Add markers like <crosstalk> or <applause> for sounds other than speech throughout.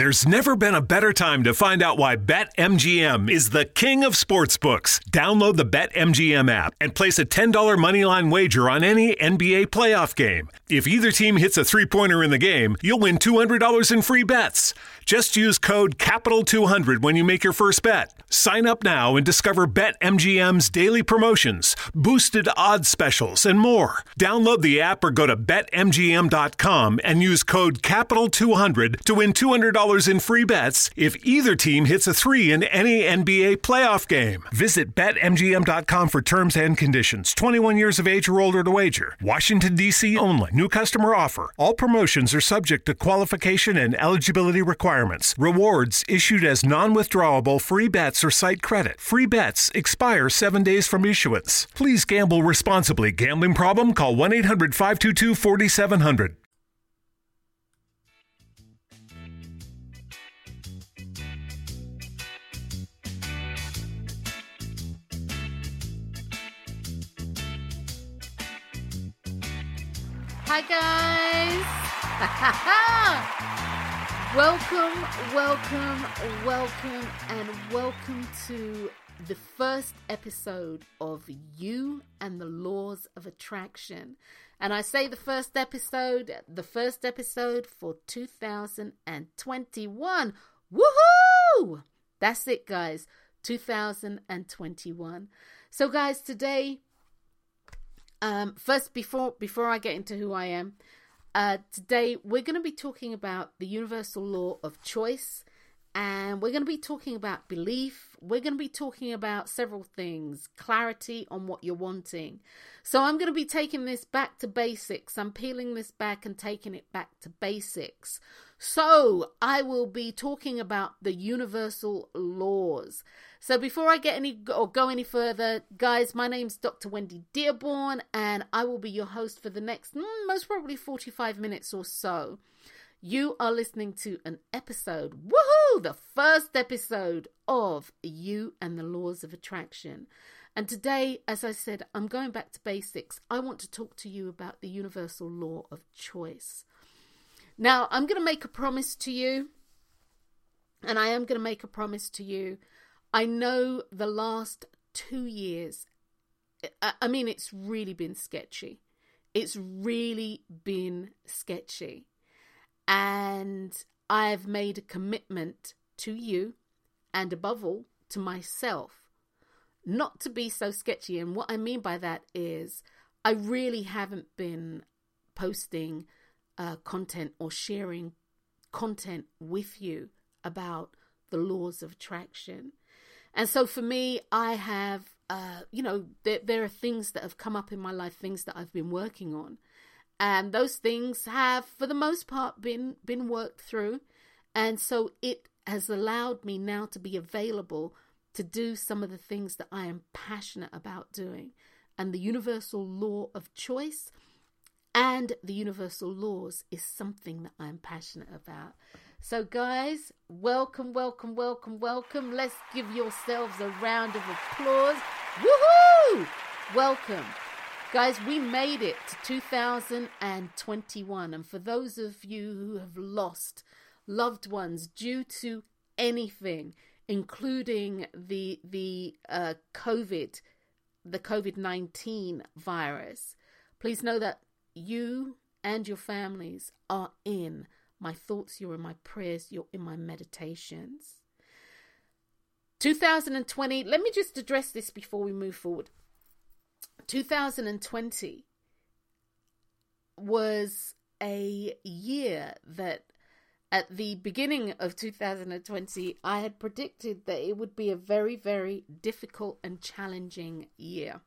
There's never been a better time to find out why BetMGM is the king of sportsbooks. Download the BetMGM app and place a $10 moneyline wager on any NBA playoff game. If either team hits a three pointer in the game, you'll win $200 in free bets. Just use code CAPITAL200 when you make your first bet. Sign up now and discover BetMGM's daily promotions, boosted odds specials, and more. Download the app or go to BetMGM.com and use code CAPITAL200 to win $200 in free bets if either team hits a three in any NBA playoff game. Visit BetMGM.com for terms and conditions. 21 years of age or older to wager. Washington, D.C. only. New customer offer. All promotions are subject to qualification and eligibility requirements. Rewards issued as non withdrawable free bets or site credit. Free bets expire seven days from issuance. Please gamble responsibly. Gambling problem? Call 1 800 522 4700. Hi, guys. <laughs> welcome, welcome, welcome, and welcome to the first episode of You and the Laws of Attraction. And I say the first episode, the first episode for 2021. Woohoo! That's it, guys. 2021. So, guys, today um, first, before before I get into who I am, uh, today we're going to be talking about the universal law of choice, and we're going to be talking about belief. We're going to be talking about several things, clarity on what you're wanting. So I'm going to be taking this back to basics. I'm peeling this back and taking it back to basics. So I will be talking about the universal laws. So before I get any or go any further, guys, my name's Dr. Wendy Dearborn, and I will be your host for the next mm, most probably 45 minutes or so. You are listening to an episode, woohoo, the first episode of You and the Laws of Attraction. And today, as I said, I'm going back to basics. I want to talk to you about the universal law of choice. Now, I'm going to make a promise to you, and I am going to make a promise to you I know the last two years, I mean, it's really been sketchy. It's really been sketchy. And I've made a commitment to you and above all to myself not to be so sketchy. And what I mean by that is, I really haven't been posting uh, content or sharing content with you about the laws of attraction. And so for me, I have, uh, you know, there, there are things that have come up in my life, things that I've been working on. And those things have, for the most part, been been worked through. And so it has allowed me now to be available to do some of the things that I am passionate about doing. And the universal law of choice and the universal laws is something that I'm passionate about. So, guys, welcome, welcome, welcome, welcome. Let's give yourselves a round of applause. Woohoo! Welcome. Guys, we made it to 2021. And for those of you who have lost loved ones due to anything, including the the uh, COVID, the COVID nineteen virus, please know that you and your families are in my thoughts, you're in my prayers, you're in my meditations. 2020, let me just address this before we move forward. 2020 was a year that at the beginning of 2020, I had predicted that it would be a very, very difficult and challenging year.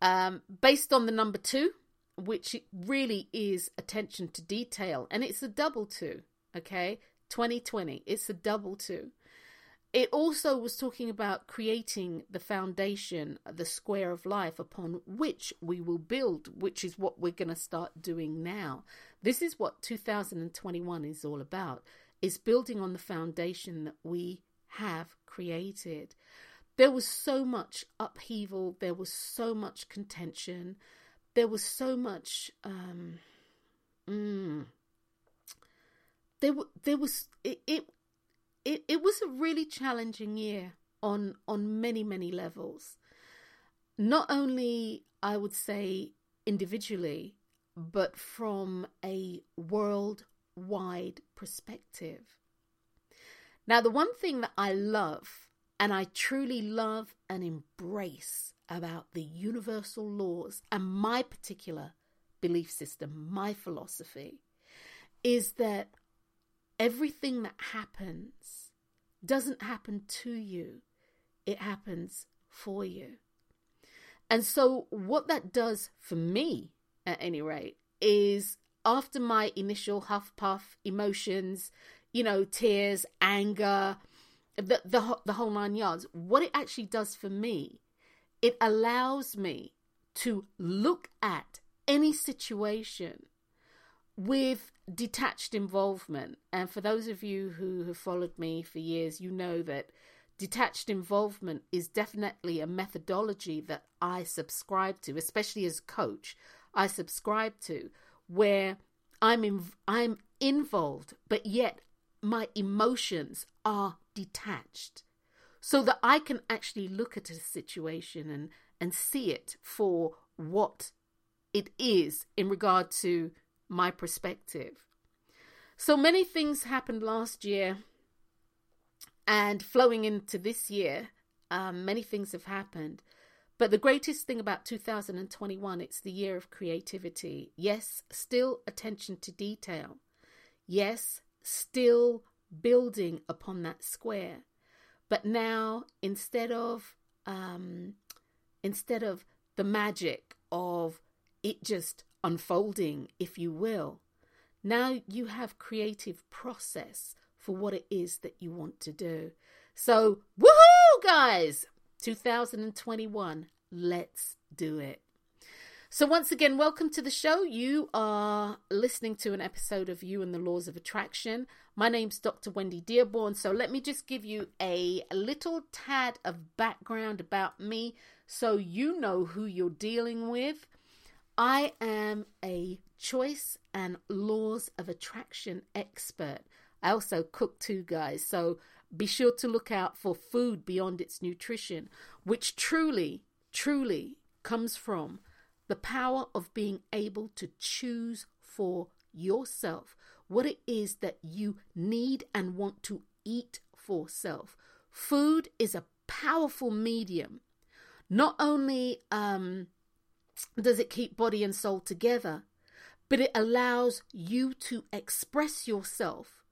Um, based on the number two, which really is attention to detail. And it's a double two, okay? 2020, it's a double two. It also was talking about creating the foundation, the square of life upon which we will build, which is what we're going to start doing now. This is what 2021 is all about, is building on the foundation that we have created. There was so much upheaval, there was so much contention, there was so much um, mm, there there was it, it it it was a really challenging year on on many many levels. Not only I would say individually, but from a worldwide perspective. Now, the one thing that I love, and I truly love and embrace about the universal laws and my particular belief system, my philosophy, is that everything that happens doesn't happen to you, it happens for you. And so, what that does for me, at any rate, is after my initial huff puff emotions, you know, tears, anger, the, the, the whole nine yards, what it actually does for me, it allows me to look at any situation with detached involvement. And for those of you who have followed me for years, you know that detached involvement is definitely a methodology that I subscribe to, especially as coach. I subscribe to where I'm I'm involved, but yet my emotions are detached, so that I can actually look at a situation and and see it for what it is in regard to my perspective. So many things happened last year, and flowing into this year, um, many things have happened. But the greatest thing about 2021, it's the year of creativity. Yes, still attention to detail. Yes, still building upon that square. But now, instead of um, instead of the magic of it just unfolding, if you will, now you have creative process for what it is that you want to do. So, woohoo, guys! 2021, let's do it. So, once again, welcome to the show. You are listening to an episode of You and the Laws of Attraction. My name's Dr. Wendy Dearborn. So, let me just give you a little tad of background about me so you know who you're dealing with. I am a choice and laws of attraction expert. I also cook too, guys. So, be sure to look out for food beyond its nutrition, which truly, truly comes from the power of being able to choose for yourself what it is that you need and want to eat for self. Food is a powerful medium. Not only um, does it keep body and soul together, but it allows you to express yourself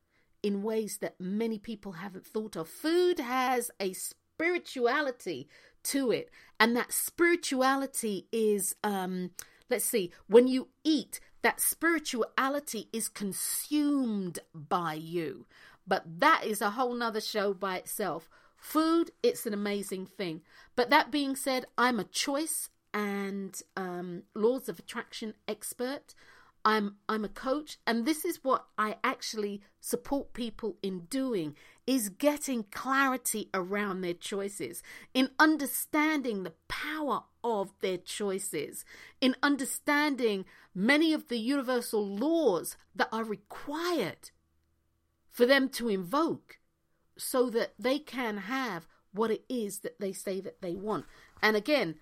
in ways that many people haven't thought of. Food has a spirituality to it. And that spirituality is, um, let's see, when you eat, that spirituality is consumed by you. But that is a whole nother show by itself. Food, it's an amazing thing. But that being said, I'm a choice and um, laws of attraction expert. I'm I'm a coach and this is what I actually support people in doing is getting clarity around their choices, in understanding the power of their choices, in understanding many of the universal laws that are required for them to invoke so that they can have what it is that they say that they want. And again,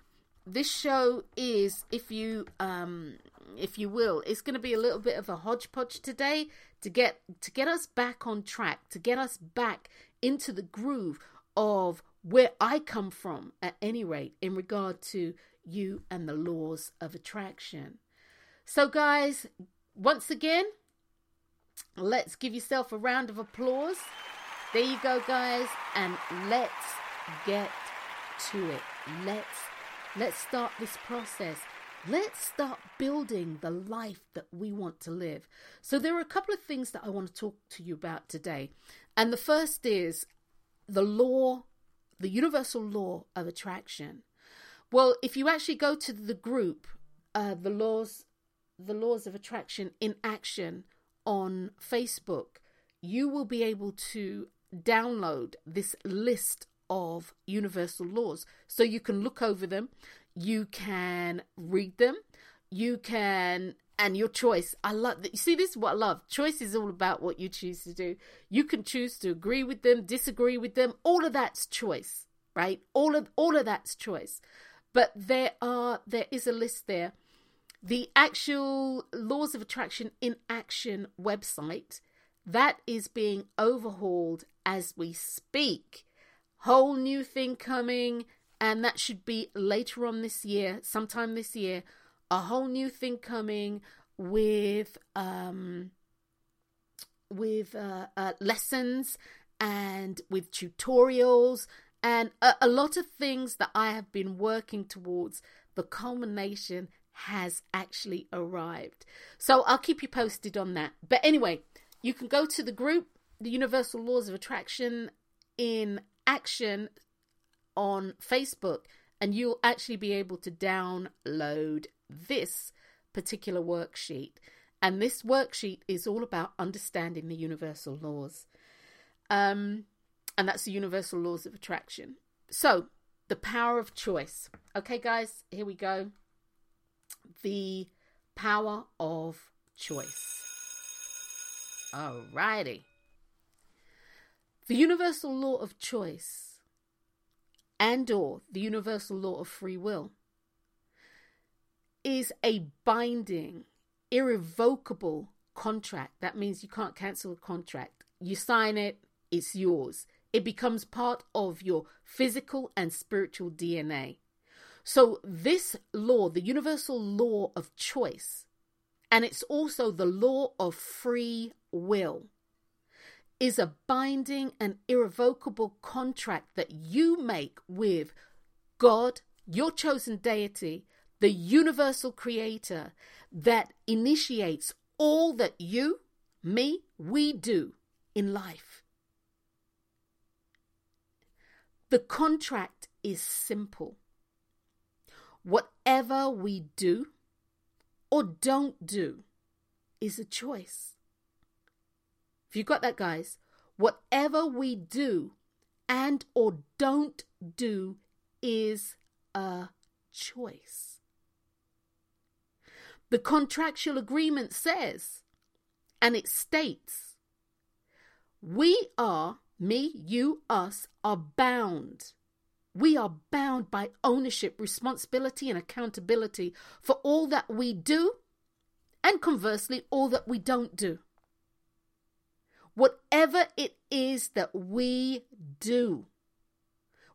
this show is if you um if you will. It's going to be a little bit of a hodgepodge today to get to get us back on track to get us back into the groove of where I come from at any rate in regard to you and the laws of attraction. So guys once again let's give yourself a round of applause. There you go guys and let's get to it. Let's Let's start this process. Let's start building the life that we want to live. So, there are a couple of things that I want to talk to you about today. And the first is the law, the universal law of attraction. Well, if you actually go to the group, uh, the laws, the laws of attraction in action on Facebook, you will be able to download this list of universal laws. So you can look over them, you can read them, you can and your choice. I love that. You see, this is what I love. Choice is all about what you choose to do. You can choose to agree with them, disagree with them. All of that's choice, right? All of all of that's choice. But there are there is a list there. The actual laws of attraction in action website that is being overhauled as we speak. Whole new thing coming, and that should be later on this year, sometime this year a whole new thing coming with um with uh, uh, lessons and with tutorials and a, a lot of things that I have been working towards. The culmination has actually arrived. So I'll keep you posted on that. But anyway, you can go to the group, the Universal Laws of Attraction in Action on Facebook, and you'll actually be able to download this particular worksheet. And this worksheet is all about understanding the universal laws. Um, and that's the universal laws of attraction. So, the power of choice. Okay, guys, here we go. The power of choice. Alrighty. The universal law of choice and or the universal law of free will is a binding, irrevocable contract. That means you can't cancel a contract. You sign it, it's yours. It becomes part of your physical and spiritual DNA. So, this law, the universal law of choice, and it's also the law of free will, is a binding and irrevocable contract that you make with God, your chosen deity, the universal creator that initiates all that you, me, we do in life. The contract is simple. Whatever we do or don't do is a choice. If you got that, guys, whatever we do and or don't do is a choice. The contractual agreement says, and it states, we are, me, you, us, are bound. We are bound by ownership, responsibility, and accountability for all that we do, and conversely, all that we don't do. Whatever it is that we do,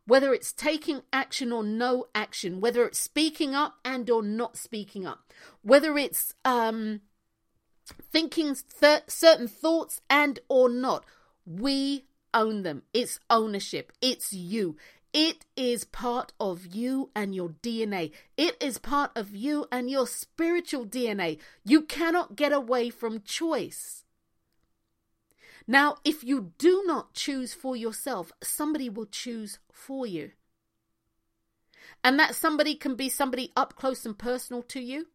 whether it's taking action or no action, whether it's speaking up and or not speaking up, whether it's um, thinking th- certain thoughts and or not, we own them. It's ownership. It's you. It is part of you and your DNA. It is part of you and your spiritual DNA. You cannot get away from choice. Now, if you do not choose for yourself, somebody will choose for you. And that somebody can be somebody up close and personal to you.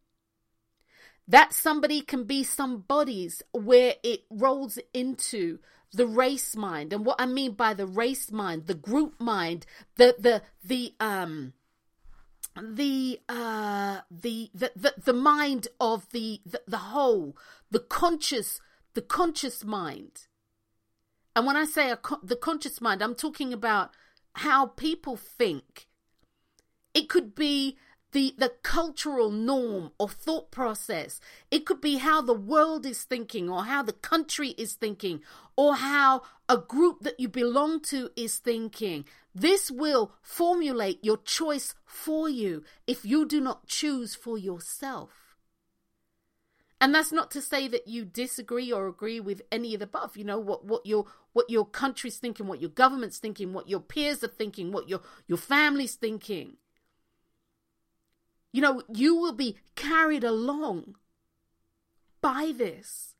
That somebody can be somebody's where it rolls into the race mind. And what I mean by the race mind, the group mind, the the the um the uh the the the, the mind of the, the the whole, the conscious the conscious mind and when I say co- the conscious mind, I'm talking about how people think. It could be the the cultural norm or thought process. It could be how the world is thinking or how the country is thinking or how a group that you belong to is thinking. This will formulate your choice for you if you do not choose for yourself. And that's not to say that you disagree or agree with any of the above. You know what what your what your country's thinking, what your government's thinking, what your peers are thinking, what your your family's thinking. You know, you will be carried along by this.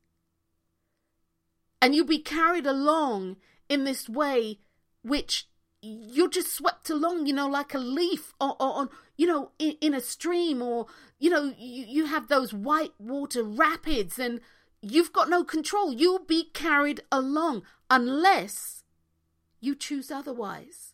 And you'll be carried along in this way which you're just swept along, you know, like a leaf on, on you know, in, in, a stream, or you know, you, you have those white water rapids, and you've got no control. You'll be carried along unless you choose otherwise.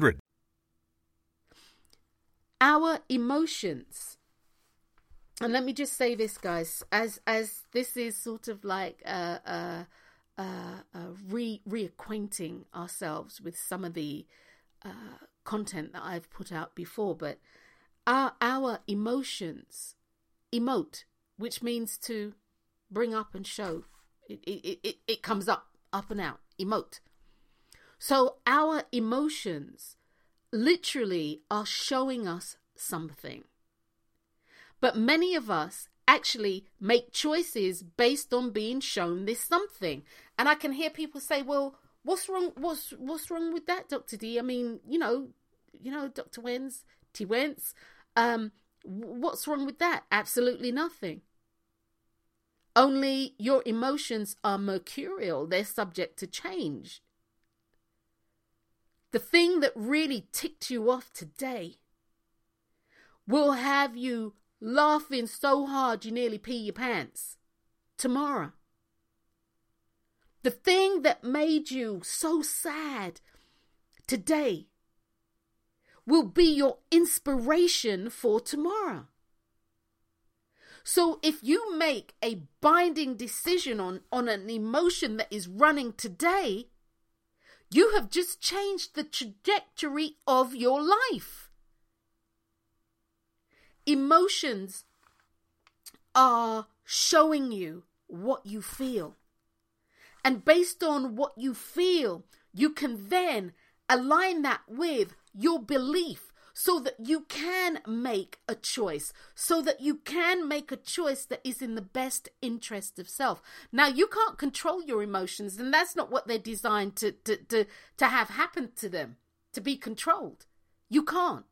Our emotions. And let me just say this, guys, as as this is sort of like uh, uh, re reacquainting ourselves with some of the uh, content that I've put out before, but our our emotions emote, which means to bring up and show. It it it, it comes up up and out. Emote. So our emotions literally are showing us something. But many of us actually make choices based on being shown this something. And I can hear people say, well, what's wrong what's what's wrong with that, Dr. D? I mean, you know, you know, Dr. Wens, T Wens, um, what's wrong with that? Absolutely nothing. Only your emotions are mercurial, they're subject to change. The thing that really ticked you off today will have you laughing so hard you nearly pee your pants tomorrow. The thing that made you so sad today will be your inspiration for tomorrow. So if you make a binding decision on, on an emotion that is running today, you have just changed the trajectory of your life. Emotions are showing you what you feel. And based on what you feel, you can then align that with your belief so that you can make a choice, so that you can make a choice that is in the best interest of self. Now, you can't control your emotions, and that's not what they're designed to, to, to, to have happen to them, to be controlled. You can't.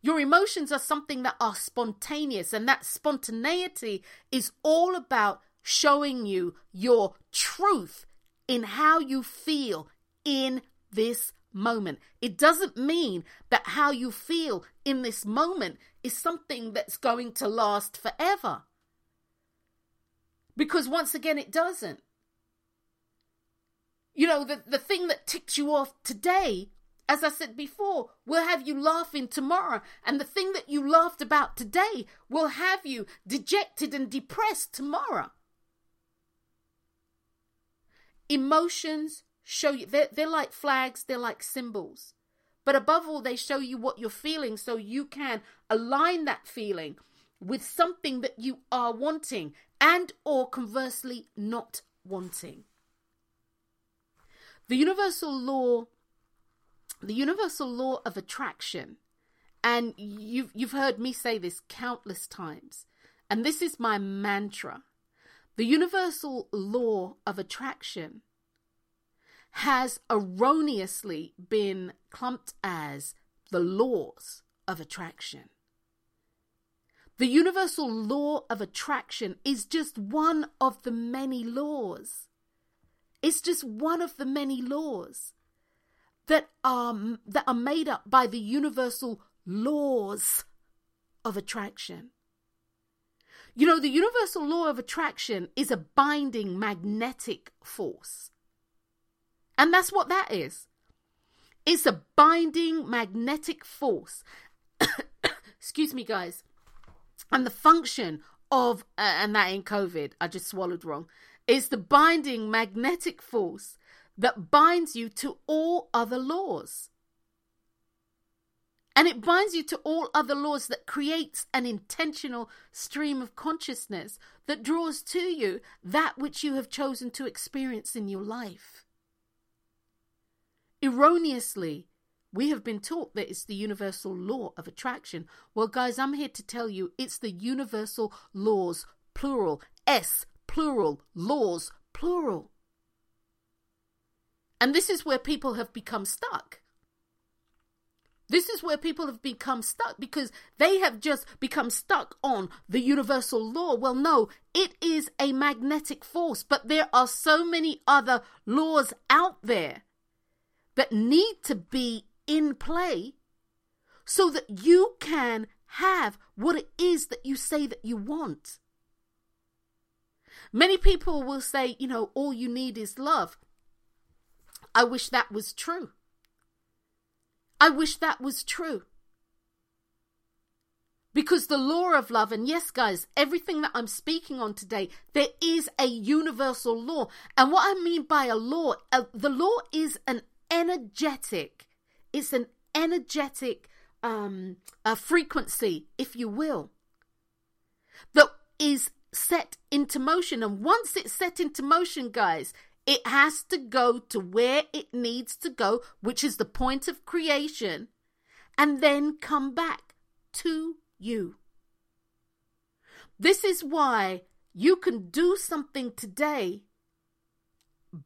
Your emotions are something that are spontaneous, and that spontaneity is all about showing you your truth in how you feel in this moment. It doesn't mean that how you feel in this moment is something that's going to last forever. Because once again, it doesn't. You know, the, the thing that ticks you off today, as I said before, will have you laughing tomorrow. And the thing that you laughed about today will have you dejected and depressed tomorrow. Emotions show you they're, they're like flags they're like symbols. But above all they show you what you're feeling so you can align that feeling with something that you are wanting and or conversely not wanting. The universal law the universal law of attraction and you've you've heard me say this countless times and this is my mantra. The universal law of attraction has erroneously been clumped as the laws of attraction. The universal law of attraction is just one of the many laws. It's just one of the many laws that are, that are made up by the universal laws of attraction. You know, the universal law of attraction is a binding magnetic force. And that's what that is. It's a binding magnetic force. <coughs> Excuse me, guys. And the function of, uh, and that in COVID, I just swallowed wrong, is the binding magnetic force that binds you to all other laws. And it binds you to all other laws that creates an intentional stream of consciousness that draws to you that which you have chosen to experience in your life. Erroneously, we have been taught that it's the universal law of attraction. Well, guys, I'm here to tell you it's the universal laws, plural, S, plural, laws, plural. And this is where people have become stuck. This is where people have become stuck because they have just become stuck on the universal law. Well, no, it is a magnetic force, but there are so many other laws out there that need to be in play so that you can have what it is that you say that you want. Many people will say, you know, all you need is love. I wish that was true. I wish that was true. Because the law of love, and yes, guys, everything that I'm speaking on today, there is a universal law. And what I mean by a law, uh, the law is an energetic, it's an energetic um, a frequency, if you will, that is set into motion. And once it's set into motion, guys, it has to go to where it needs to go, which is the point of creation, and then come back to you. This is why you can do something today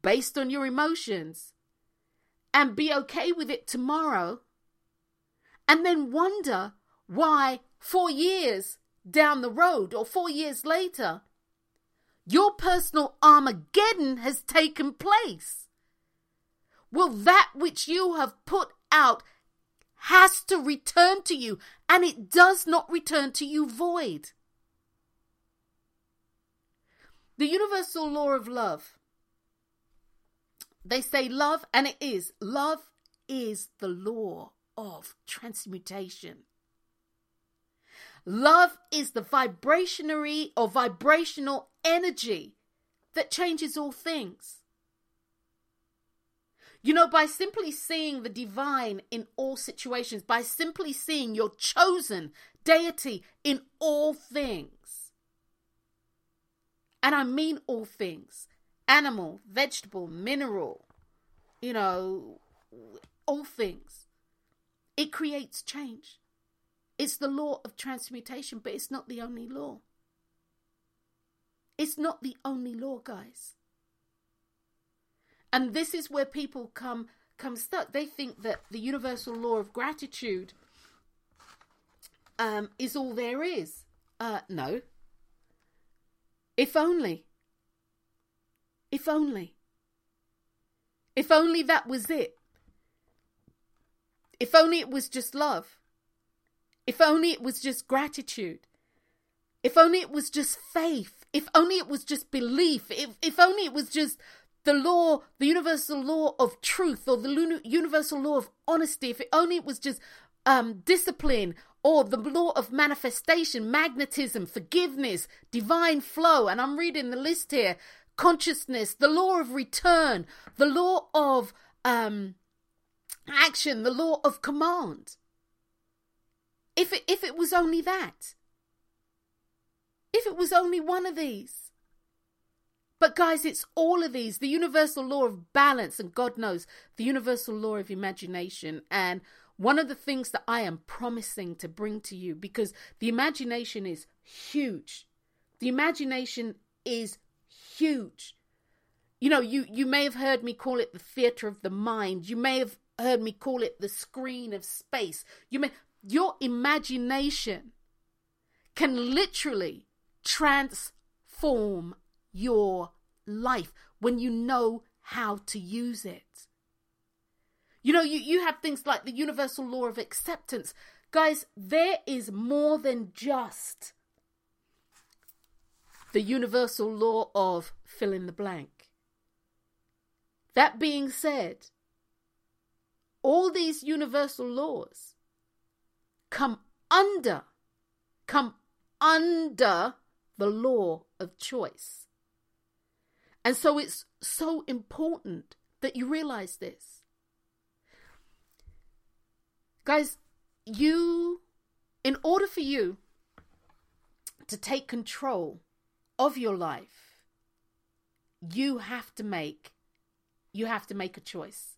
based on your emotions and be okay with it tomorrow, and then wonder why four years down the road or four years later your personal Armageddon has taken place. Well, that which you have put out has to return to you, and it does not return to you void. The universal law of love. They say love, and it is. Love is the law of transmutation. Love is the vibrationary or vibrational energy that changes all things. You know, by simply seeing the divine in all situations, by simply seeing your chosen deity in all things, and I mean all things animal, vegetable, mineral, you know, all things, it creates change. It's the law of transmutation, but it's not the only law. It's not the only law, guys. And this is where people come come stuck. They think that the universal law of gratitude um, is all there is. Uh, no. If only. If only. If only that was it. If only it was just love. If only it was just gratitude. If only it was just faith. If only it was just belief. If, if only it was just the law, the universal law of truth or the universal law of honesty. If it only it was just um, discipline or the law of manifestation, magnetism, forgiveness, divine flow. And I'm reading the list here consciousness, the law of return, the law of um, action, the law of command. If it, if it was only that. If it was only one of these. But guys, it's all of these. The universal law of balance, and God knows, the universal law of imagination. And one of the things that I am promising to bring to you, because the imagination is huge. The imagination is huge. You know, you, you may have heard me call it the theater of the mind. You may have heard me call it the screen of space. You may your imagination can literally transform your life when you know how to use it. You know, you, you have things like the universal law of acceptance. Guys, there is more than just the universal law of fill in the blank. That being said, all these universal laws come under, come under the law of choice. And so it's so important that you realize this. Guys, you, in order for you to take control of your life, you have to make you have to make a choice.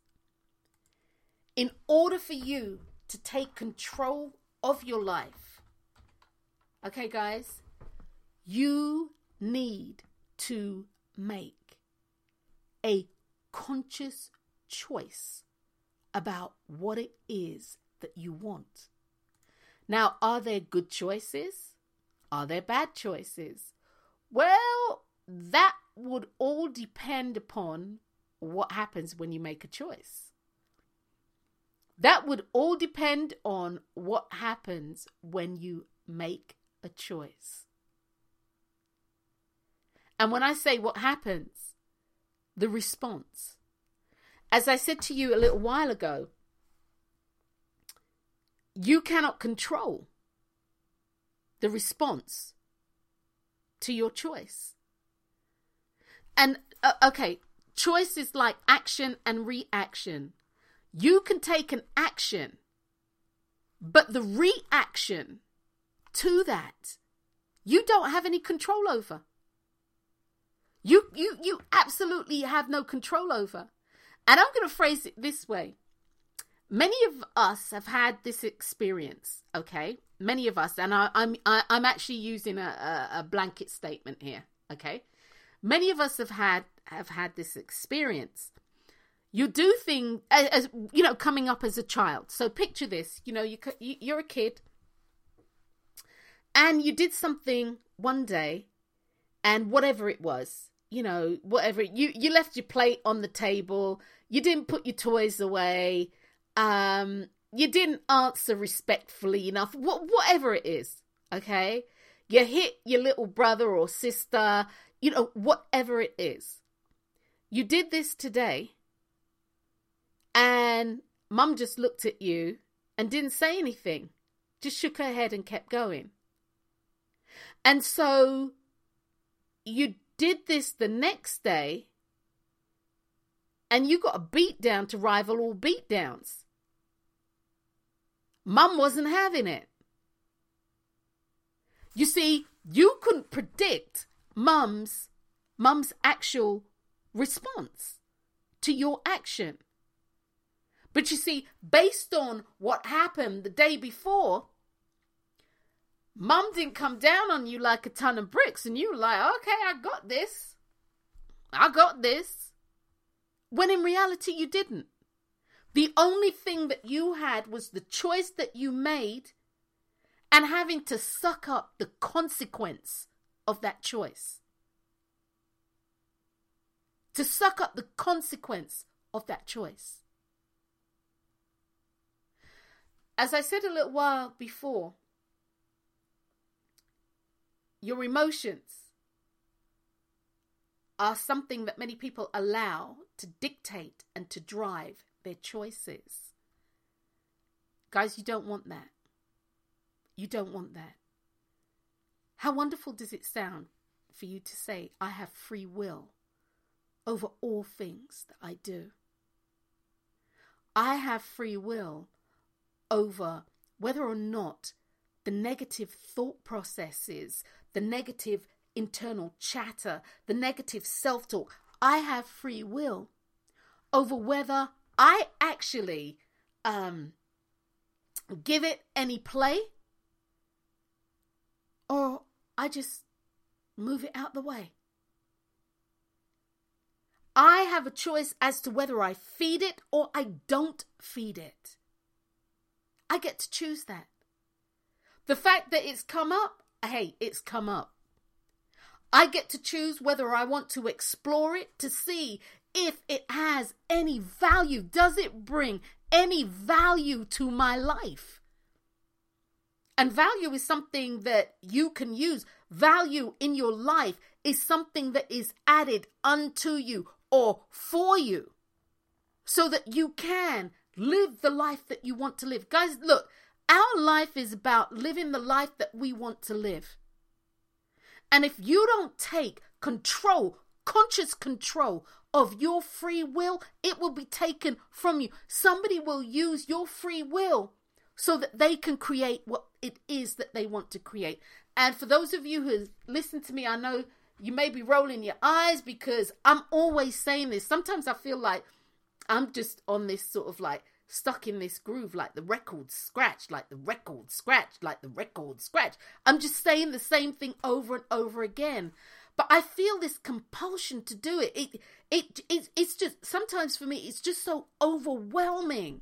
In order for you to take control of your life, okay, guys, you need to make a conscious choice about what it is that you want. Now, are there good choices? Are there bad choices? Well, that would all depend upon what happens when you make a choice. That would all depend on what happens when you make a choice. And when I say what happens, the response. As I said to you a little while ago, you cannot control the response to your choice. And uh, okay, choice is like action and reaction. You can take an action, but the reaction to that, you don't have any control over. You you you absolutely have no control over. And I'm going to phrase it this way. Many of us have had this experience, okay? Many of us, and I, I'm I, am actually using a, a, a blanket statement here, okay? Many of us have had have had this experience. You do things as, as you know, coming up as a child. So picture this: you know, you you're a kid, and you did something one day, and whatever it was, you know, whatever you you left your plate on the table, you didn't put your toys away, um, you didn't answer respectfully enough, wh- whatever it is, okay? You hit your little brother or sister, you know, whatever it is. You did this today, and mum just looked at you and didn't say anything, just shook her head and kept going. And so you did this the next day, and you got a beat down to rival all beat downs. Mum wasn't having it. You see, you couldn't predict mum's mum's actual response to your action. But you see, based on what happened the day before, mum didn't come down on you like a ton of bricks, and you were like, okay, I got this. I got this. When in reality, you didn't. The only thing that you had was the choice that you made and having to suck up the consequence of that choice. To suck up the consequence of that choice. As I said a little while before, your emotions are something that many people allow to dictate and to drive their choices. Guys, you don't want that. You don't want that. How wonderful does it sound for you to say, I have free will over all things that I do? I have free will over whether or not the negative thought processes, the negative internal chatter, the negative self talk, I have free will over whether I actually um, give it any play or I just move it out the way. I have a choice as to whether I feed it or I don't feed it. I get to choose that. The fact that it's come up, hey, it's come up. I get to choose whether I want to explore it to see if it has any value. Does it bring any value to my life? And value is something that you can use. Value in your life is something that is added unto you or for you so that you can live the life that you want to live. Guys, look, our life is about living the life that we want to live. And if you don't take control, conscious control of your free will, it will be taken from you. Somebody will use your free will so that they can create what it is that they want to create. And for those of you who listen to me, I know you may be rolling your eyes because I'm always saying this. Sometimes I feel like I'm just on this sort of like stuck in this groove, like the record scratch, like the record scratch, like the record scratch. I'm just saying the same thing over and over again. But I feel this compulsion to do it. It, it, it it's just sometimes for me, it's just so overwhelming.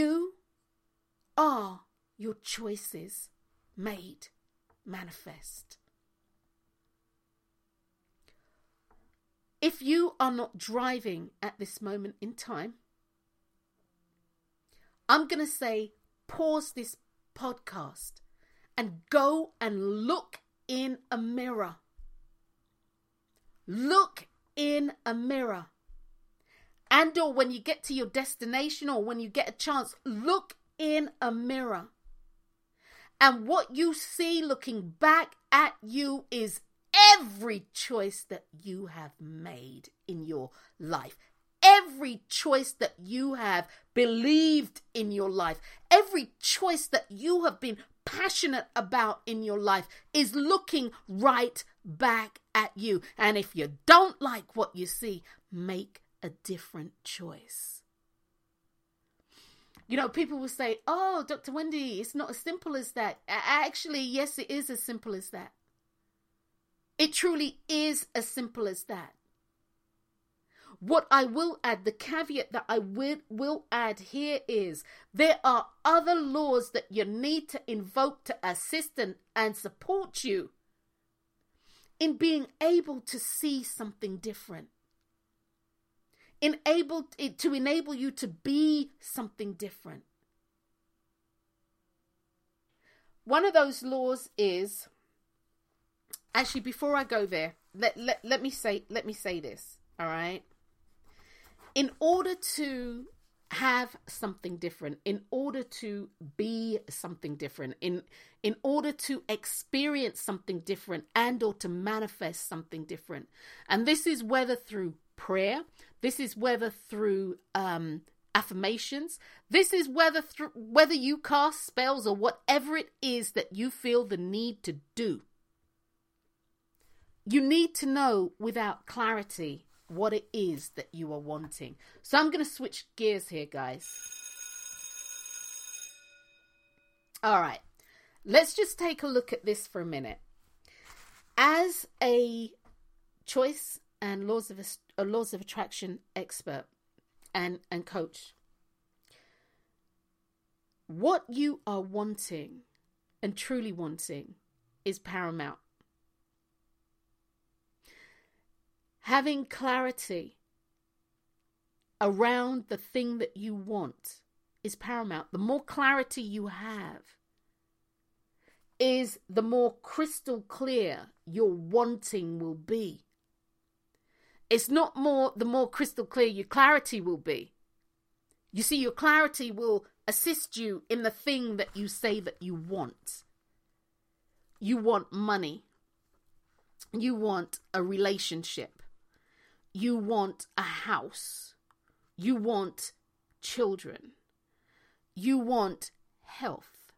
You are your choices made manifest. If you are not driving at this moment in time, I'm going to say pause this podcast and go and look in a mirror. Look in a mirror and or when you get to your destination or when you get a chance look in a mirror. And what you see looking back at you is every choice that you have made in your life. Every choice that you have believed in your life. Every choice that you have been passionate about in your life is looking right back at you. And if you don't like what you see make a different choice. You know, people will say, Oh, Dr. Wendy, it's not as simple as that. Actually, yes, it is as simple as that. It truly is as simple as that. What I will add, the caveat that I will, will add here is there are other laws that you need to invoke to assist and, and support you in being able to see something different enable to enable you to be something different. One of those laws is actually before I go there, let, let, let me say let me say this, all right? In order to have something different in order to be something different in in order to experience something different and or to manifest something different and this is whether through prayer this is whether through um, affirmations. This is whether through, whether you cast spells or whatever it is that you feel the need to do. You need to know without clarity what it is that you are wanting. So I'm going to switch gears here, guys. All right. Let's just take a look at this for a minute. As a choice and laws of a, laws of attraction expert and and coach. What you are wanting and truly wanting is paramount. Having clarity around the thing that you want is paramount. The more clarity you have is the more crystal clear your wanting will be it's not more the more crystal clear your clarity will be. You see, your clarity will assist you in the thing that you say that you want. You want money. You want a relationship. You want a house. You want children. You want health.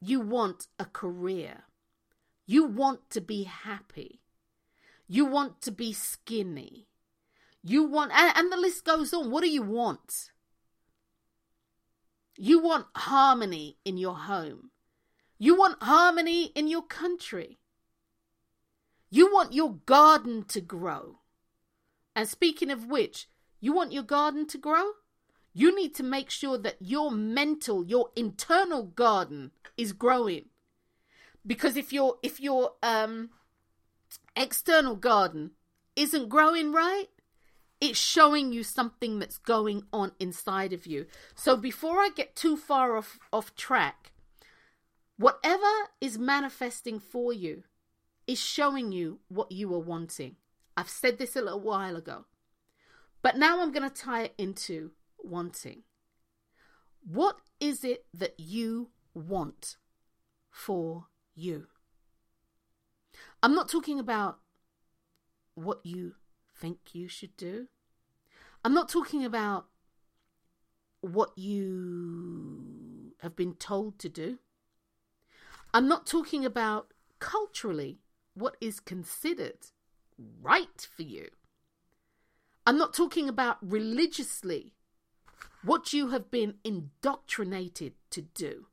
You want a career. You want to be happy. You want to be skinny. You want, and, and the list goes on. What do you want? You want harmony in your home. You want harmony in your country. You want your garden to grow. And speaking of which, you want your garden to grow? You need to make sure that your mental, your internal garden is growing. Because if you're if you're um external garden isn't growing right, It's showing you something that's going on inside of you. So before I get too far off, off track, whatever is manifesting for you is showing you what you are wanting. I've said this a little while ago. But now I'm going to tie it into wanting. What is it that you want for you? I'm not talking about what you think you should do. I'm not talking about what you have been told to do. I'm not talking about culturally what is considered right for you. I'm not talking about religiously what you have been indoctrinated to do.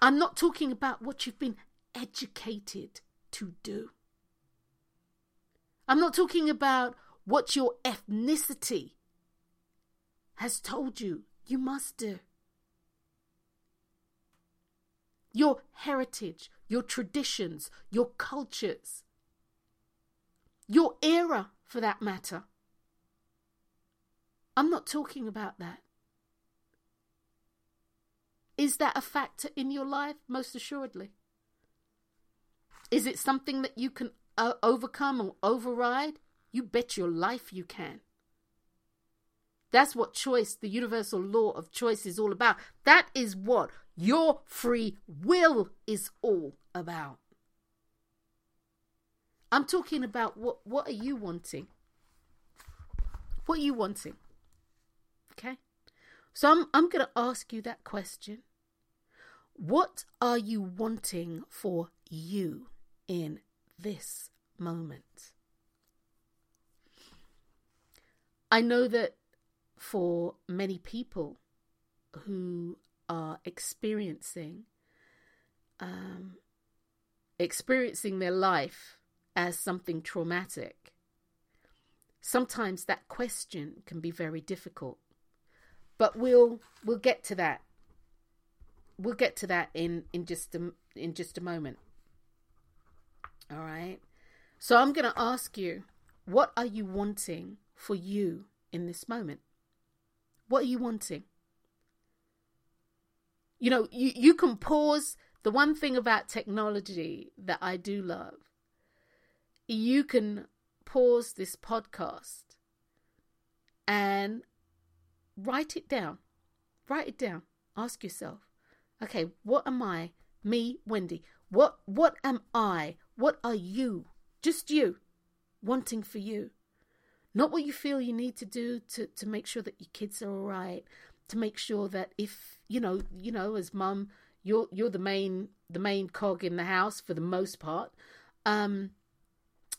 I'm not talking about what you've been educated to do. I'm not talking about what your ethnicity has told you you must do. Your heritage, your traditions, your cultures, your era for that matter. I'm not talking about that. Is that a factor in your life? Most assuredly. Is it something that you can uh, overcome or override? You bet your life you can. That's what choice, the universal law of choice, is all about. That is what your free will is all about. I'm talking about what what are you wanting? What are you wanting? Okay? So I'm I'm going to ask you that question. What are you wanting for you in this moment? I know that for many people who are experiencing um, experiencing their life as something traumatic, sometimes that question can be very difficult. But we'll we'll get to that. We'll get to that in in just a in just a moment. All right. So I'm going to ask you, what are you wanting for you in this moment? What are you wanting? You know, you, you can pause. The one thing about technology that I do love, you can pause this podcast and write it down. Write it down. Ask yourself, okay, what am I, me, Wendy? What what am I? What are you? Just you wanting for you. Not what you feel you need to do to, to make sure that your kids are all right, to make sure that if you know, you know, as mum, you're you're the main the main cog in the house for the most part. Um,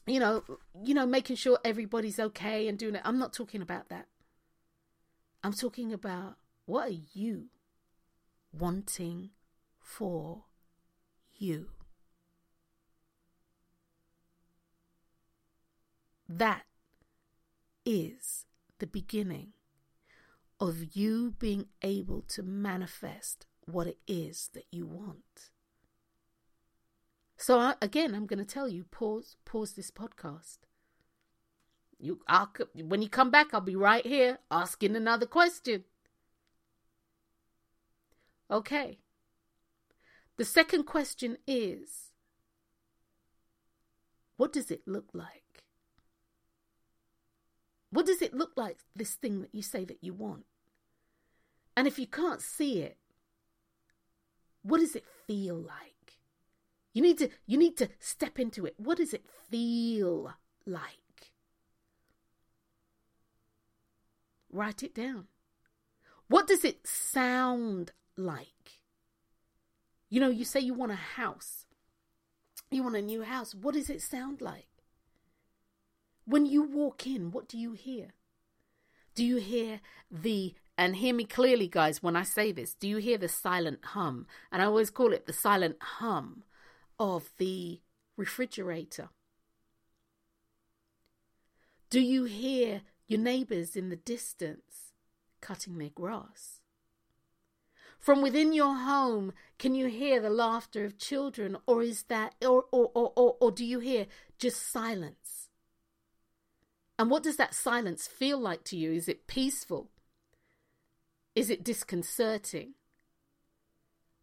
you know, you know, making sure everybody's okay and doing it. I'm not talking about that. I'm talking about what are you wanting for you? That is the beginning of you being able to manifest what it is that you want. So I, again, I'm going to tell you pause pause this podcast. You I'll, when you come back I'll be right here asking another question. Okay. The second question is what does it look like? What does it look like, this thing that you say that you want? And if you can't see it, what does it feel like? You need to you need to step into it. What does it feel like? Write it down. What does it sound like? You know, you say you want a house. You want a new house. What does it sound like? When you walk in, what do you hear? Do you hear the, and hear me clearly, guys, when I say this, do you hear the silent hum? And I always call it the silent hum of the refrigerator. Do you hear your neighbors in the distance cutting their grass? From within your home, can you hear the laughter of children, or is that, or, or, or, or, or do you hear just silence? And what does that silence feel like to you? Is it peaceful? Is it disconcerting?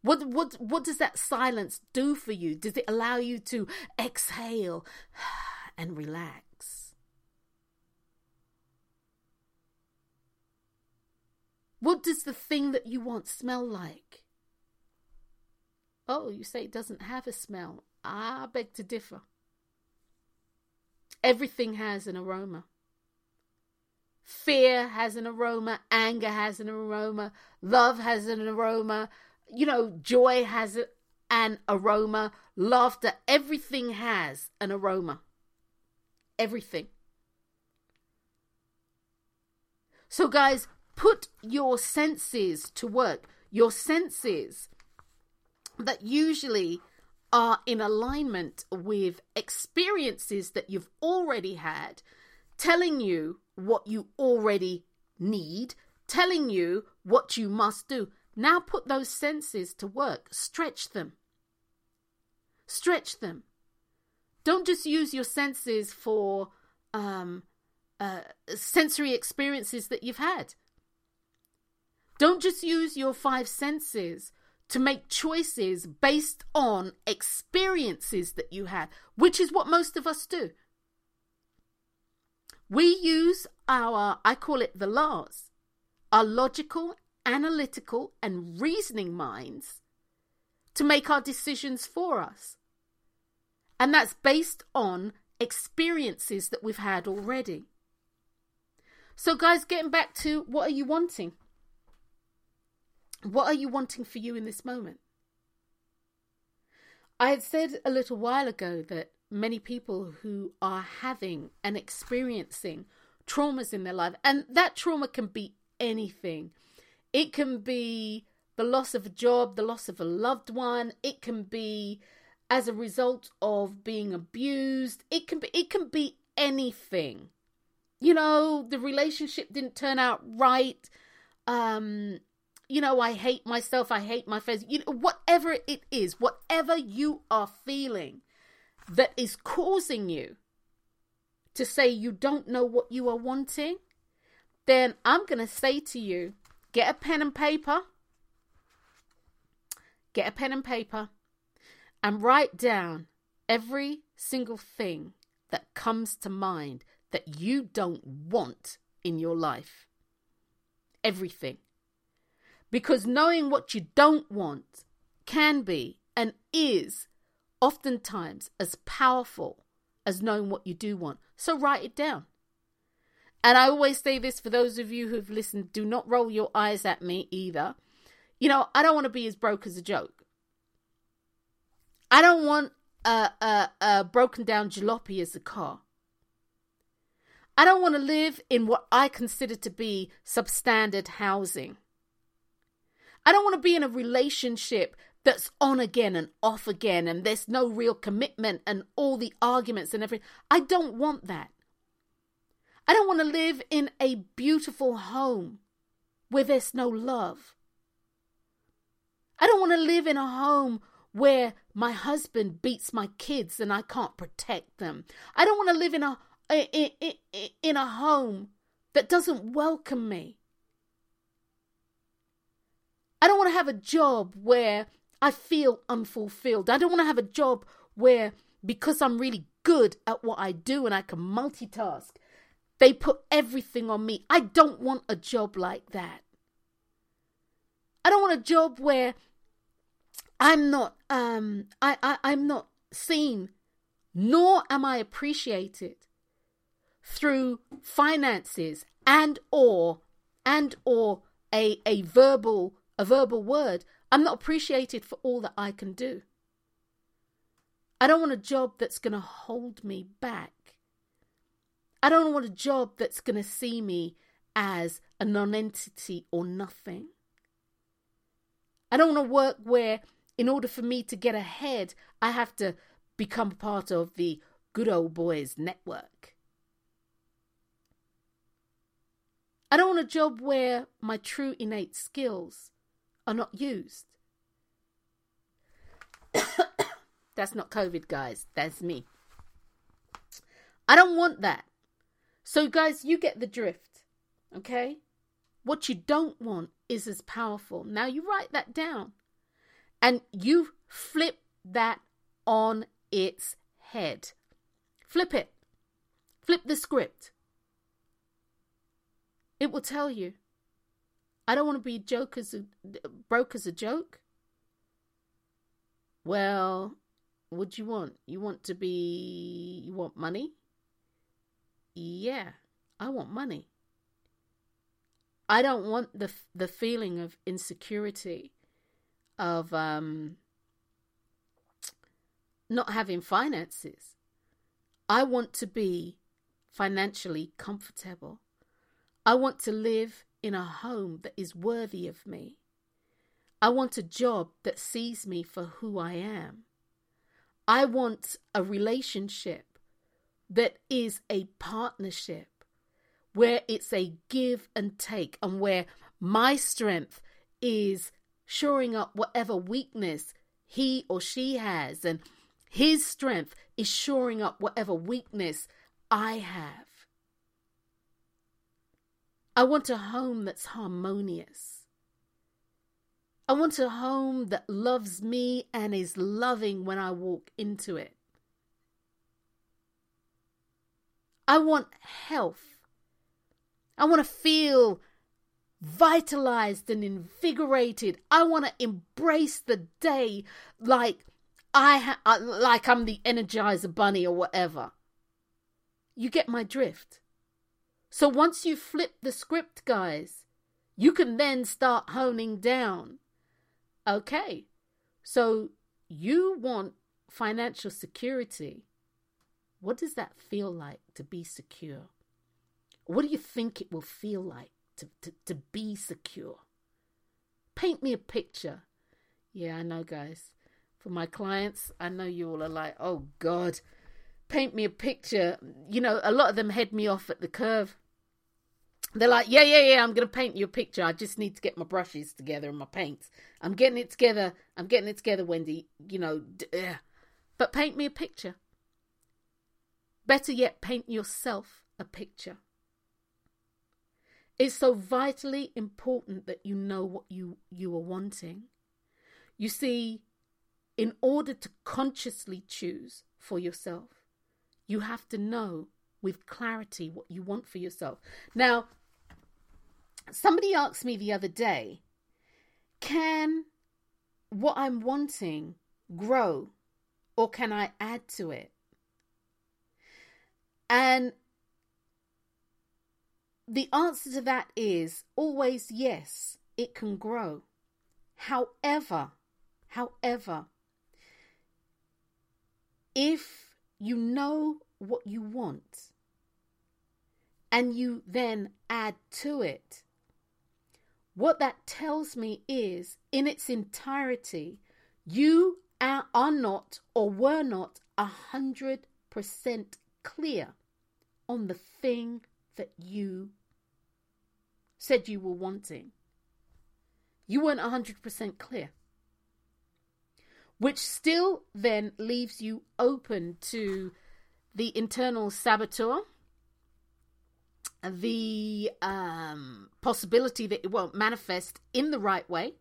What what what does that silence do for you? Does it allow you to exhale <sighs> and relax? What does the thing that you want smell like? Oh, you say it doesn't have a smell. I beg to differ. Everything has an aroma. Fear has an aroma, anger has an aroma, love has an aroma, you know, joy has an aroma, laughter, everything has an aroma. Everything. So, guys, put your senses to work. Your senses that usually are in alignment with experiences that you've already had, telling you what you already need, telling you what you must do. Now put those senses to work, stretch them. Stretch them. Don't just use your senses for um, uh, sensory experiences that you've had. Don't just use your five senses to make choices based on experiences that you had, which is what most of us do. We use our, I call it the laws, our logical analytical, and reasoning minds to make our decisions for us. And that's based on experiences that we've had already. So, guys, getting back to what are you wanting? What are you wanting for you in this moment? I had said a little while ago that many people who are having and experiencing traumas in their life, and that trauma can be anything. It can be the loss of a job, the loss of a loved one. It can be as a result of being abused. It can be it can be anything. You know, the relationship didn't turn out right. Um, you know, I hate myself, I hate my face. You know, whatever it is, whatever you are feeling that is causing you to say you don't know what you are wanting, then I'm going to say to you, Get a pen and paper. Get a pen and paper and write down every single thing that comes to mind that you don't want in your life. Everything. Because knowing what you don't want can be and is oftentimes as powerful as knowing what you do want. So write it down. And I always say this for those of you who've listened do not roll your eyes at me either. You know, I don't want to be as broke as a joke. I don't want a, a, a broken down jalopy as a car. I don't want to live in what I consider to be substandard housing. I don't want to be in a relationship that's on again and off again and there's no real commitment and all the arguments and everything. I don't want that. I don't want to live in a beautiful home where there's no love. I don't want to live in a home where my husband beats my kids and I can't protect them. I don't want to live in a in, in, in a home that doesn't welcome me. I don't want to have a job where I feel unfulfilled. I don't want to have a job where because I'm really good at what I do and I can multitask they put everything on me. I don't want a job like that. I don't want a job where I'm not um I, I I'm not seen nor am I appreciated through finances and or and or a a verbal a verbal word. I'm not appreciated for all that I can do. I don't want a job that's going to hold me back. I don't want a job that's going to see me as a nonentity or nothing. I don't want to work where, in order for me to get ahead, I have to become part of the good old boys network. I don't want a job where my true innate skills are not used. <coughs> That's not COVID, guys. That's me. I don't want that. So, guys, you get the drift, okay? What you don't want is as powerful. Now, you write that down and you flip that on its head. Flip it. Flip the script. It will tell you. I don't want to be joke as a, broke as a joke. Well, what do you want? You want to be. You want money? Yeah, I want money. I don't want the the feeling of insecurity, of um, not having finances. I want to be financially comfortable. I want to live in a home that is worthy of me. I want a job that sees me for who I am. I want a relationship that is a partnership where it's a give and take and where my strength is shoring up whatever weakness he or she has and his strength is shoring up whatever weakness I have. I want a home that's harmonious. I want a home that loves me and is loving when I walk into it. I want health. I want to feel vitalized and invigorated. I want to embrace the day like I ha- uh, like I'm the Energizer Bunny or whatever. You get my drift. So once you flip the script, guys, you can then start honing down. Okay, so you want financial security. What does that feel like to be secure? What do you think it will feel like to, to, to be secure? Paint me a picture. Yeah, I know, guys. For my clients, I know you all are like, oh God, paint me a picture. You know, a lot of them head me off at the curve. They're like, yeah, yeah, yeah, I'm going to paint you a picture. I just need to get my brushes together and my paints. I'm getting it together. I'm getting it together, Wendy. You know, d- but paint me a picture. Better yet, paint yourself a picture. It's so vitally important that you know what you, you are wanting. You see, in order to consciously choose for yourself, you have to know with clarity what you want for yourself. Now, somebody asked me the other day, can what I'm wanting grow or can I add to it? And the answer to that is always yes, it can grow. However, however, if you know what you want and you then add to it, what that tells me is, in its entirety, you are, not or were not a hundred percent clear on the thing that you said you were wanting. You weren't a hundred percent clear. Which still then leaves you open to the internal saboteur the um, possibility that it won't manifest in the right way.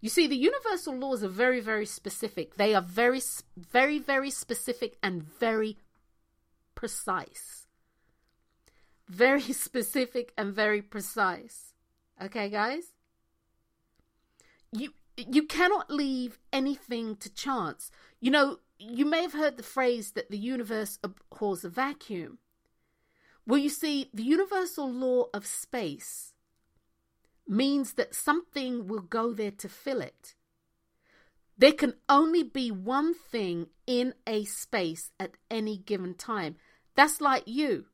You see, the universal laws are very, very specific. They are very, very, very specific and very precise. Very <laughs> specific and very precise. Okay, guys? You you cannot leave anything to chance. You know, you may have heard the phrase that the universe abhors a vacuum. Well, you see, the universal law of space means that something will go there to fill it. There can only be one thing in a space at any given time. That's like you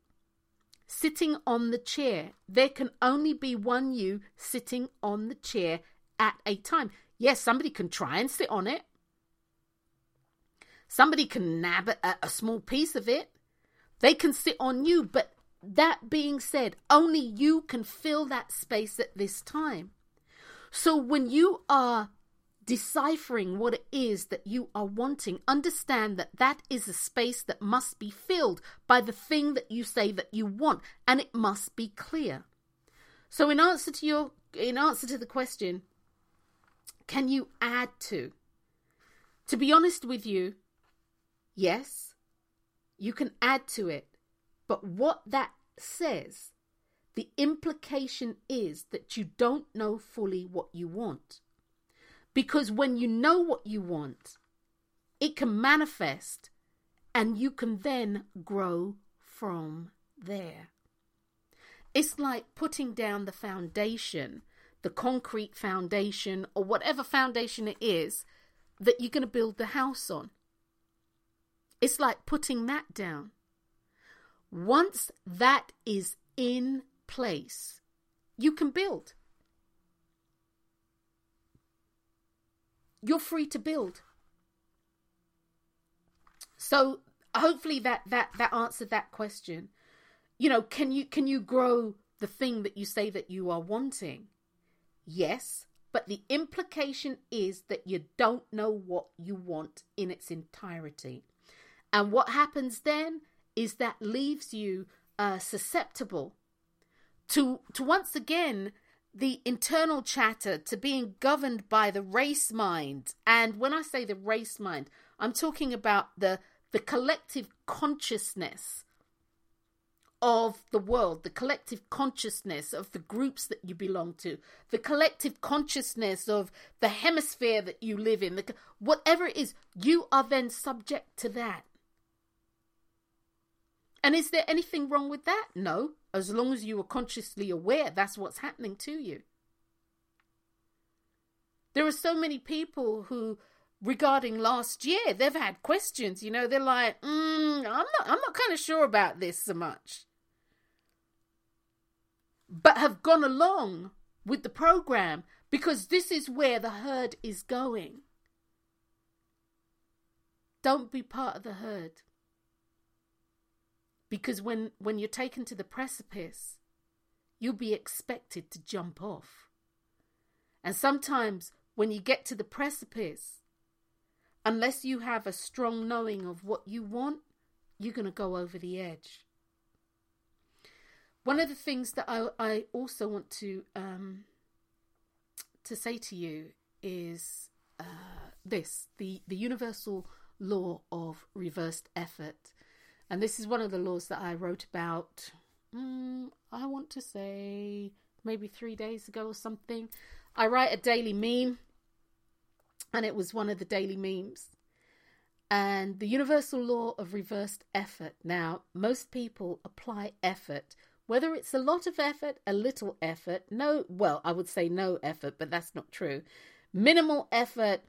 sitting on the chair. There can only be one you sitting on the chair at a time. Yes, somebody can try and sit on it. Somebody can nab a, a small piece of it. They can sit on you, but that being said, only you can fill that space at this time. So when you are deciphering what it is that you are wanting, understand that that is a space that must be filled by the thing that you say that you want, and it must be clear. So, in answer to your, in answer to the question, can you add to? To be honest with you, yes, you can add to it, but what that says, the implication is that you don't know fully what you want. Because when you know what you want, it can manifest and you can then grow from there. It's like putting down the foundation, the concrete foundation, or whatever foundation it is that you're going to build the house on. It's like putting that down. Once that is in place, you can build. you're free to build. So hopefully that that that answered that question. You know, can you can you grow the thing that you say that you are wanting? Yes, but the implication is that you don't know what you want in its entirety. And what happens then is that leaves you uh, susceptible to to once again the internal chatter to being governed by the race mind. And when I say the race mind, I'm talking about the the collective consciousness of the world, the collective consciousness of the groups that you belong to, the collective consciousness of the hemisphere that you live in, the, whatever it is, you are then subject to that. And is there anything wrong with that? No as long as you are consciously aware that's what's happening to you. There are so many people who, regarding last year, they've had questions. You know, they're like, mm, "I'm not, I'm not kind of sure about this so much," but have gone along with the program because this is where the herd is going. Don't be part of the herd. Because when, when you're taken to the precipice, you'll be expected to jump off. And sometimes when you get to the precipice, unless you have a strong knowing of what you want, you're going to go over the edge. One of the things that I, I also want to um, to say to you is uh, this: the the universal law of reversed effort. And this is one of the laws that I wrote about, mm, I want to say maybe three days ago or something. I write a daily meme, and it was one of the daily memes. And the universal law of reversed effort. Now, most people apply effort, whether it's a lot of effort, a little effort, no, well, I would say no effort, but that's not true. Minimal effort,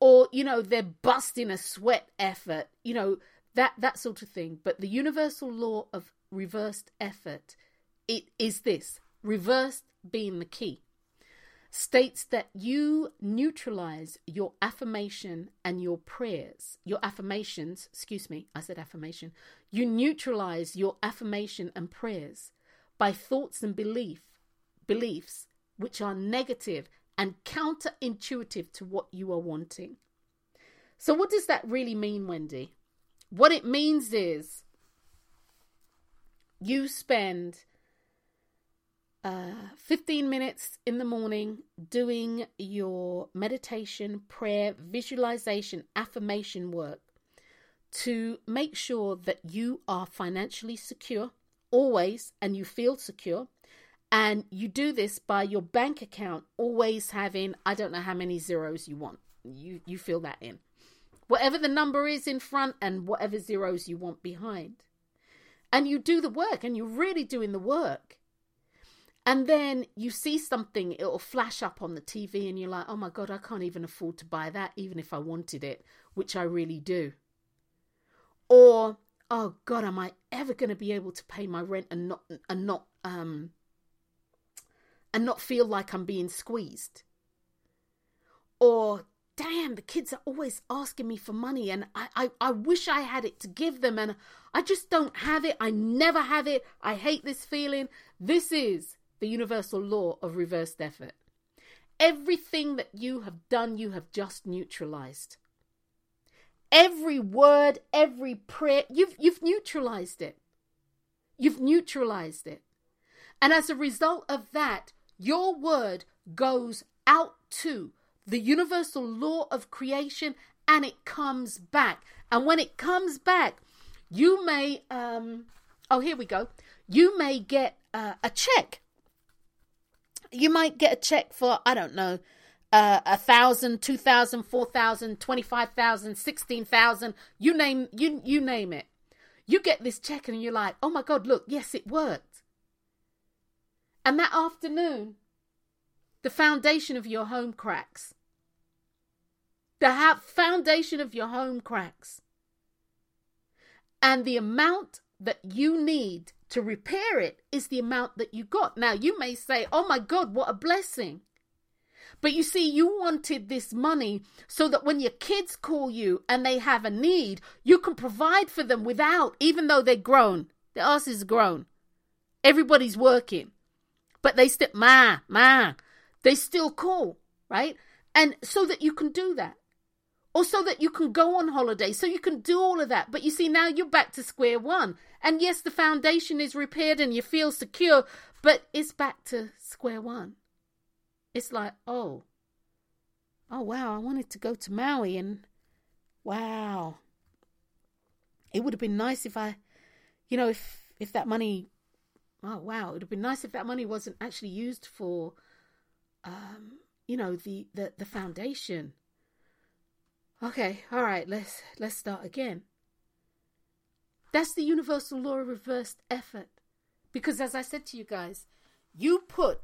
or, you know, they're busting a sweat effort, you know, that that sort of thing. But the universal law of reversed effort, it is this reversed being the key, states that you neutralize your affirmation and your prayers, your affirmations, excuse me, I said affirmation. You neutralize your affirmation and prayers by thoughts and belief beliefs which are negative and counterintuitive to what you are wanting. So what does that really mean, Wendy? What it means is you spend uh, 15 minutes in the morning doing your meditation, prayer, visualization, affirmation work to make sure that you are financially secure always and you feel secure. And you do this by your bank account always having, I don't know how many zeros you want. You, you fill that in whatever the number is in front and whatever zeros you want behind. And you do the work and you're really doing the work. And then you see something, it'll flash up on the TV, and you're like, oh my God, I can't even afford to buy that, even if I wanted it, which I really do. Or, oh God, am I ever going to be able to pay my rent and not, and not, um, and not feel like I'm being squeezed? Or, damn, the kids are always asking me for money and I, I, I wish I had it to give them and I just don't have it. I never have it. I hate this feeling. This is the universal law of reversed effort. everything that you have done, you have just neutralized. Every word, every prayer, you've, you've neutralized it. You've neutralized it. And as a result of that, your word goes out to the universal law of creation and it comes back. And when it comes back, you may, um, oh, here we go. You may get uh, a check. You might get a check for, I don't know, uh, a thousand, two thousand, four thousand, twenty-five thousand, sixteen thousand. You name you you name it. You get this check and you're like, oh my god, look, yes, it worked. And that afternoon, the foundation of your home cracks. The foundation of your home cracks. And the amount that you need to repair it is the amount that you got. Now, you may say, oh my God, what a blessing. But you see, you wanted this money so that when your kids call you and they have a need, you can provide for them without, even though they're grown. Their ass is grown. Everybody's working. But they still, ma, ma, they still call, right? And so that you can do that. Or so that you can go on holiday, so you can do all of that. But you see, now you're back to square one. And yes, the foundation is repaired and you feel secure, but it's back to square one. It's like, oh, oh, wow, I wanted to go to Maui and wow. It would have been nice if I, you know, if, if that money, oh, wow, it would have been nice if that money wasn't actually used for, um, you know, the, the, the foundation Okay, all right, let's let's start again. That's the universal law of reversed effort. Because as I said to you guys, you put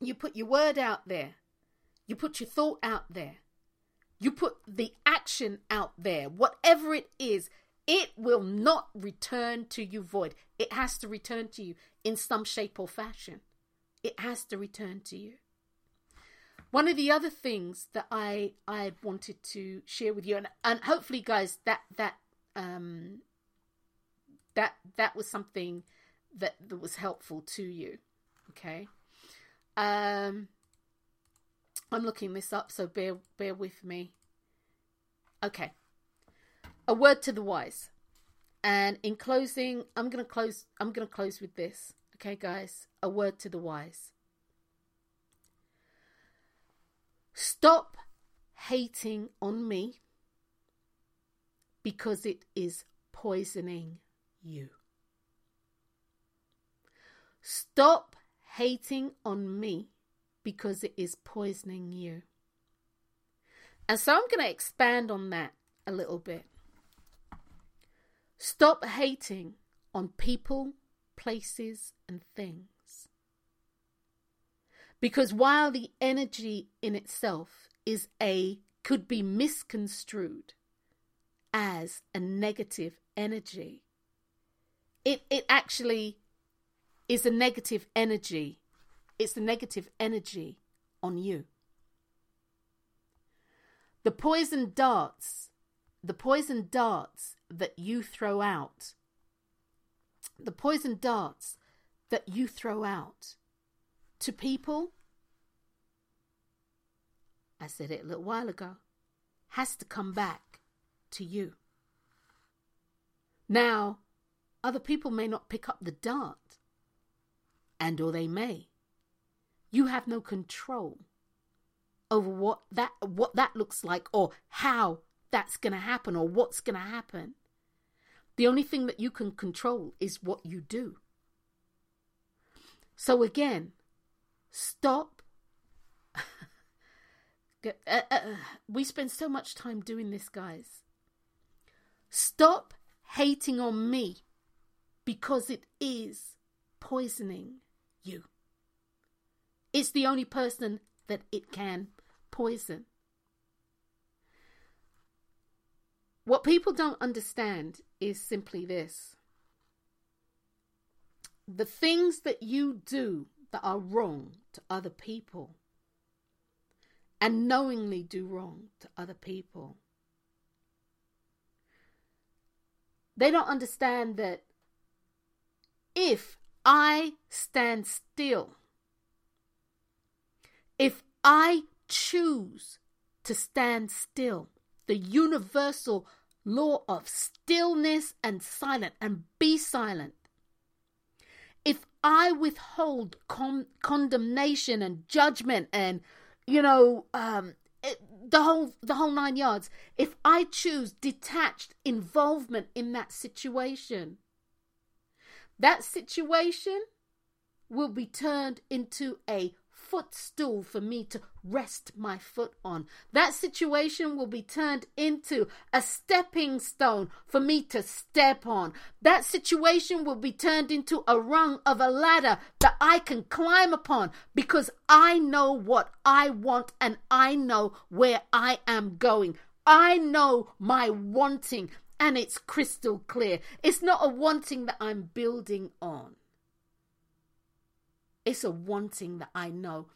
you put your word out there. You put your thought out there. You put the action out there. Whatever it is, it will not return to you void. It has to return to you in some shape or fashion. It has to return to you. One of the other things that I I wanted to share with you, and and hopefully, guys, that that um that that was something that that was helpful to you. Okay, um, I'm looking this up, so bear bear with me. Okay, a word to the wise, and in closing, I'm gonna close. I'm gonna close with this. Okay, guys, a word to the wise. Stop hating on me because it is poisoning you. Stop hating on me because it is poisoning you. And so I'm going to expand on that a little bit. Stop hating on people, places, and things because while the energy in itself is a, could be misconstrued as a negative energy, it, it actually is a negative energy. It's the negative energy on you. The poison darts, the poison darts that you throw out, the poison darts that you throw out to people, I said it a little while ago, has to come back to you. Now, other people may not pick up the dart, and or they may. You have no control over what that what that looks like or how that's going to happen or what's going to happen. The only thing that you can control is what you do. So again, Stop. <laughs> uh, uh, uh, we spend so much time doing this, guys. Stop hating on me because it is poisoning you. It's the only person that it can poison. What people don't understand is simply this the things that you do that are wrong to other people and knowingly do wrong to other people. They don't understand that if I stand still if I choose to stand still, the universal law of stillness and silent and be silent. I withhold con- condemnation and judgment and you know um, it, the whole the whole nine yards, if I choose detached involvement in that situation, that situation will be turned into a footstool for me to rest my foot on. That situation will be turned into a stepping stone for me to step on. That situation will be turned into a rung of a ladder that I can climb upon because I know what I want and I know where I am going. I know my wanting and it's crystal clear. It's not a wanting that I'm building on. It's a wanting that I know.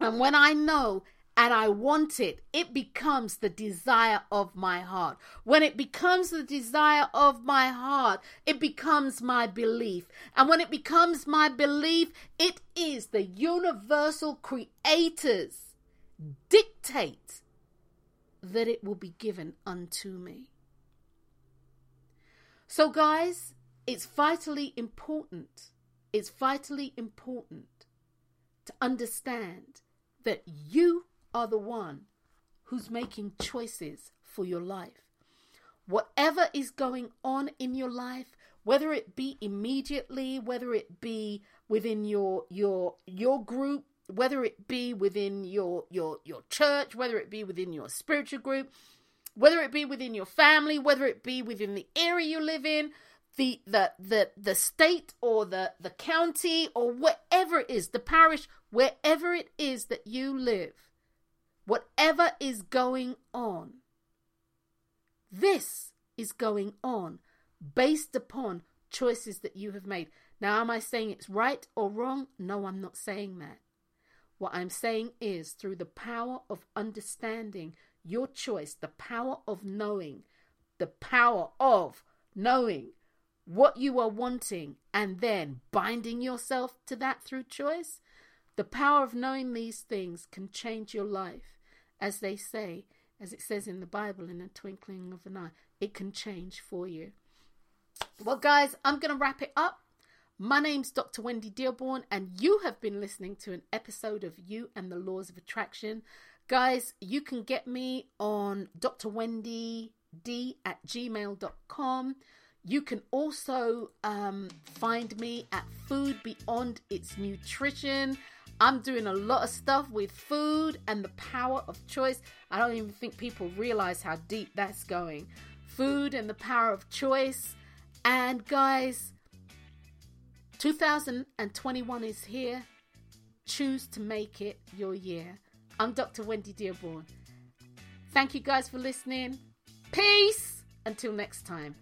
And when I know and I want it, it becomes the desire of my heart. When it becomes the desire of my heart, it becomes my belief. And when it becomes my belief, it is the universal creators dictate that it will be given unto me. So, guys, it's vitally important it's vitally important to understand that you are the one who's making choices for your life. Whatever is going on in your life, whether it be immediately, whether it be within your your your group, whether it be within your your your church, whether it be within your spiritual group, whether it be within your family, whether it be within the area you live in, the the the the state or the the county or whatever it is the parish wherever it is that you live whatever is going on this is going on based upon choices that you have made. Now am i saying it's right or wrong? No i'm not saying that. What i'm saying is through the power of understanding your choice the power of knowing the power of knowing what you are wanting and then binding yourself to that through choice, the power of knowing these things can change your life. As they say, as it says in the Bible, in a twinkling of an eye, it can change for you. Well, guys, I'm going to wrap it up. My name's Dr. Wendy Dearborn, and you have been listening to an episode of You and the Laws of Attraction. Guys, you can get me on drwendyd at gmail.com. You can also um, find me at Food Beyond Its Nutrition. I'm doing a lot of stuff with food and the power of choice. I don't even think people realize how deep that's going. Food and the power of choice. And guys, 2021 is here. Choose to make it your year. I'm Dr. Wendy Dearborn. Thank you guys for listening. Peace. Until next time.